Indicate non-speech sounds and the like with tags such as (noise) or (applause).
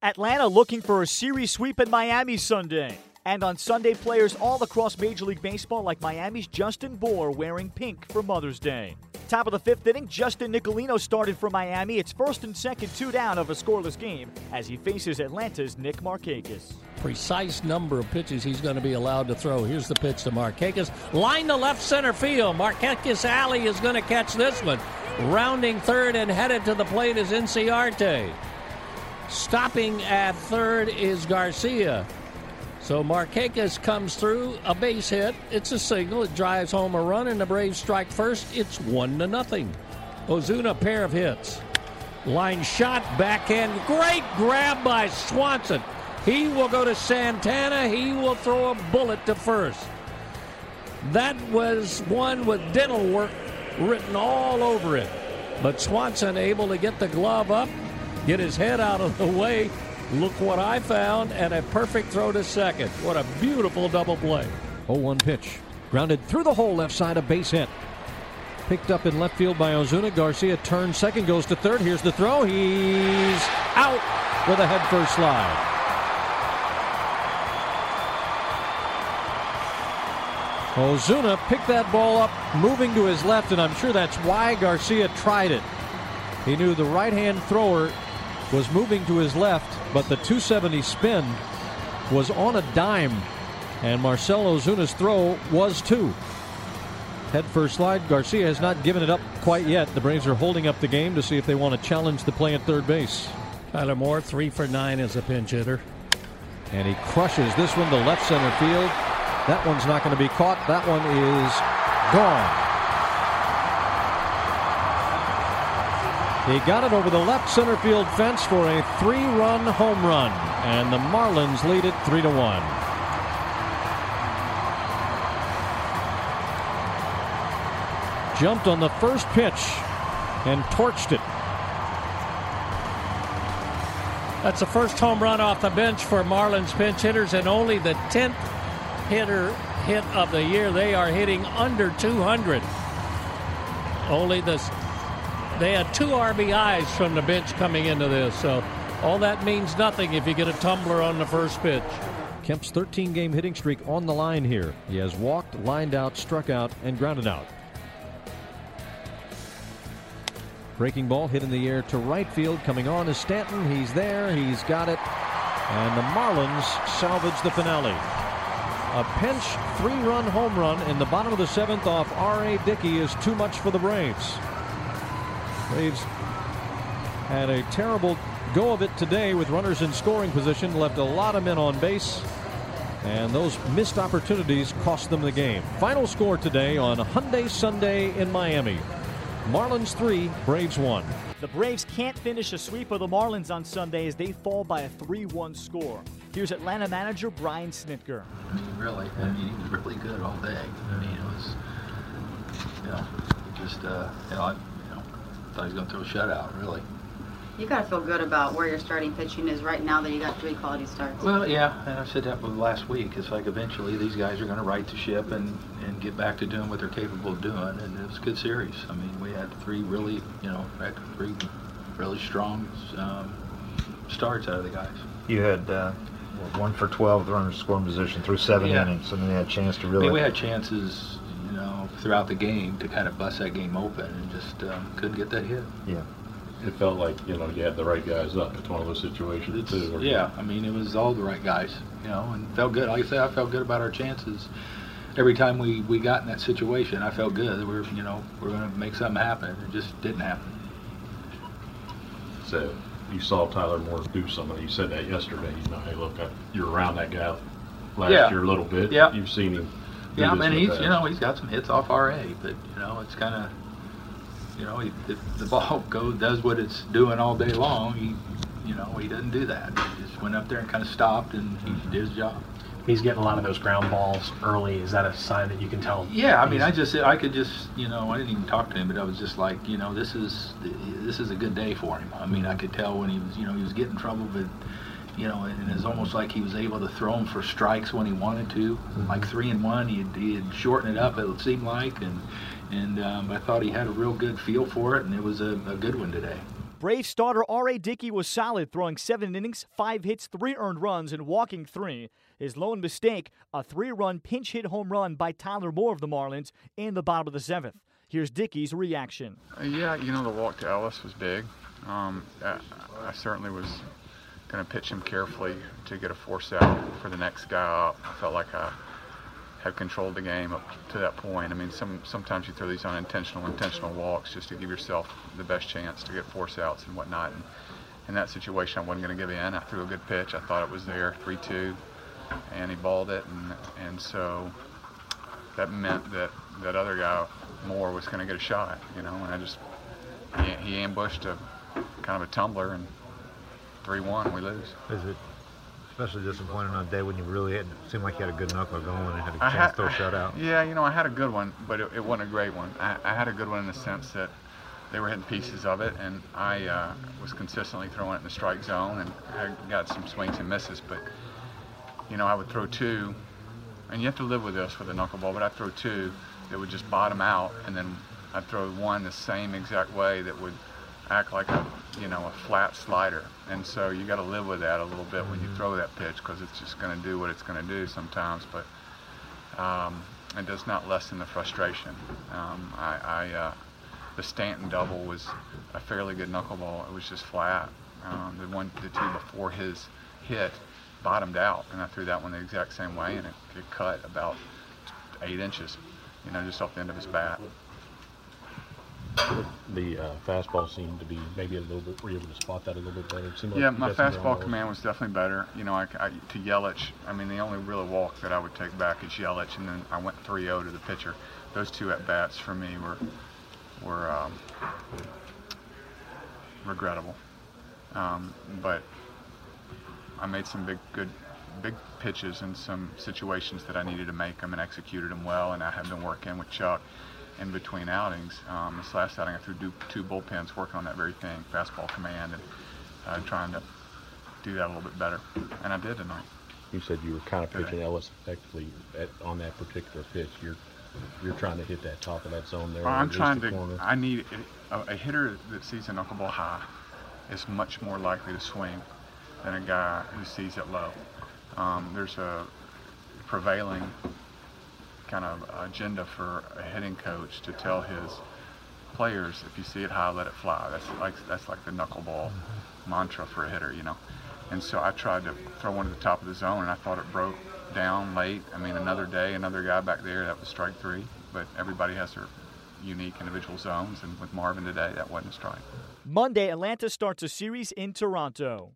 Atlanta looking for a series sweep in Miami Sunday. And on Sunday, players all across Major League Baseball, like Miami's Justin Bour, wearing pink for Mother's Day. Top of the fifth inning, Justin Nicolino started for Miami. It's first and second, two down of a scoreless game as he faces Atlanta's Nick Markakis. Precise number of pitches he's going to be allowed to throw. Here's the pitch to Markakis. Line to left center field. Markakis Alley is going to catch this one. Rounding third and headed to the plate is Inciarte. Stopping at third is Garcia. So Markakis comes through a base hit. It's a signal. It drives home a run, and the Braves strike first. It's one to nothing. Ozuna pair of hits. Line shot, backhand. Great grab by Swanson. He will go to Santana. He will throw a bullet to first. That was one with dental work written all over it. But Swanson able to get the glove up, get his head out of the way, Look what I found, and a perfect throw to second. What a beautiful double play. 0 1 pitch. Grounded through the hole left side, a base hit. Picked up in left field by Ozuna. Garcia turns second, goes to third. Here's the throw. He's out with a head first slide. Ozuna picked that ball up, moving to his left, and I'm sure that's why Garcia tried it. He knew the right hand thrower was moving to his left, but the 270 spin was on a dime, and Marcell Ozuna's throw was too. Head first slide. Garcia has not given it up quite yet. The Braves are holding up the game to see if they want to challenge the play at third base. Tyler Moore, three for nine as a pinch hitter. And he crushes this one to left center field. That one's not going to be caught. That one is gone. He got it over the left center field fence for a three-run home run, and the Marlins lead it three to one. Jumped on the first pitch and torched it. That's the first home run off the bench for Marlins pinch hitters, and only the 10th hitter hit of the year. They are hitting under 200. Only the they had two RBIs from the bench coming into this, so all that means nothing if you get a tumbler on the first pitch. Kemp's 13 game hitting streak on the line here. He has walked, lined out, struck out, and grounded out. Breaking ball hit in the air to right field. Coming on is Stanton. He's there. He's got it. And the Marlins salvage the finale. A pinch three run home run in the bottom of the seventh off R.A. Dickey is too much for the Braves. Braves had a terrible go of it today with runners in scoring position, left a lot of men on base, and those missed opportunities cost them the game. Final score today on Hyundai Sunday in Miami. Marlins 3, Braves 1. The Braves can't finish a sweep of the Marlins on Sunday as they fall by a 3 1 score. Here's Atlanta manager Brian Snitker. I mean, really, I mean, he was really good all day. I mean, it was, you know, just, uh, you know, I, thought he was going to throw a shutout, really. You got to feel good about where your starting pitching is right now that you got three quality starts. Well, yeah, and I said that last week. It's like eventually these guys are going to right the ship and, and get back to doing what they're capable of doing, and it was a good series. I mean, we had three really, you know, three really strong um, starts out of the guys. You had uh, one for 12 the runner scoring position through seven yeah. innings, and then they had a chance to really. I mean, we had chances throughout the game to kind of bust that game open and just um, couldn't get that hit. Yeah. It felt like, you know, you had the right guys up. It's one of those situations, it's, too. Yeah, I mean, it was all the right guys, you know, and felt good. Like I said, I felt good about our chances. Every time we, we got in that situation, I felt good that we are you know, we are going to make something happen. It just didn't happen. So you saw Tyler Moore do something. You said that yesterday. You know, hey, look, I, you're around that guy last yeah. year a little bit. Yeah. You've seen him yeah, I mean he's you know he's got some hits off RA, but you know it's kind of you know if the ball (laughs) goes does what it's doing all day long, he you know he doesn't do that. He just went up there and kind of stopped and he mm-hmm. did his job. He's getting a lot of those ground balls early. Is that a sign that you can tell? Yeah, I mean, I just I could just you know I didn't even talk to him, but I was just like you know this is this is a good day for him. I mean, I could tell when he was you know he was getting trouble, but you know, and it's almost like he was able to throw them for strikes when he wanted to. Mm-hmm. Like three and one, he he had shortened it up. It seemed like, and and um, I thought he had a real good feel for it, and it was a, a good one today. Brave starter R.A. Dickey was solid, throwing seven innings, five hits, three earned runs, and walking three. His lone mistake, a three run pinch hit home run by Tyler Moore of the Marlins in the bottom of the seventh. Here's Dickey's reaction. Uh, yeah, you know, the walk to Ellis was big. Um, I, I certainly was going to pitch him carefully to get a force out for the next guy up. I felt like I had controlled the game up to that point. I mean, some sometimes you throw these unintentional, intentional walks just to give yourself the best chance to get force outs and whatnot. And in that situation, I wasn't going to give in. I threw a good pitch. I thought it was there, 3-2, and he balled it, and and so that meant that that other guy Moore was going to get a shot, you know. And I just he, he ambushed a kind of a tumbler and 3-1, we lose. Is it especially disappointing on a day when you really had, seemed like you had a good knuckle going and had a chance had- to throw a shutout? Yeah, you know, I had a good one, but it, it wasn't a great one. I, I had a good one in the sense that they were hitting pieces of it, and I uh, was consistently throwing it in the strike zone, and I got some swings and misses. But you know, I would throw two, and you have to live with this with a knuckleball. But I'd throw two that would just bottom out, and then I'd throw one the same exact way that would act like a you know a flat slider. And so you got to live with that a little bit when you throw that pitch because it's just going to do what it's going to do sometimes. But um, it does not lessen the frustration. Um, I, I uh, the Stanton double was a fairly good knuckleball. It was just flat. Um, the one, the two before his hit, bottomed out, and I threw that one the exact same way, and it, it cut about eight inches, you know, just off the end of his bat. The uh, fastball seemed to be maybe a little bit. Were you able to spot that a little bit better? It seemed like Yeah, my got some ground fastball command was definitely better. You know, I, I, to Yelich, I mean, the only real walk that I would take back is Yelich, and then I went 3-0 to the pitcher. Those two at bats for me were were um, regrettable. Um, but I made some big, good, big pitches in some situations that I needed to make them and executed them well. And I have been working with Chuck in between outings. Um, this last outing, I threw two, two bullpens working on that very thing, fastball command, and uh, trying to do that a little bit better. And I did tonight. You said you were kind of pitching Ellis effectively at, on that particular pitch. You're you're trying to hit that top of that zone there. Well, I'm trying the to. corner. I need a, a hitter that sees a knuckleball high is much more likely to swing than a guy who sees it low. Um, there's a prevailing kind of agenda for a hitting coach to tell his players, if you see it high, let it fly. That's like that's like the knuckleball mm-hmm. mantra for a hitter, you know. And so I tried to throw one to the top of the zone, and I thought it broke down late. I mean, another day, another guy back there, that was strike three. But everybody has their unique individual zones, and with Marvin today, that wasn't a strike. Monday, Atlanta starts a series in Toronto.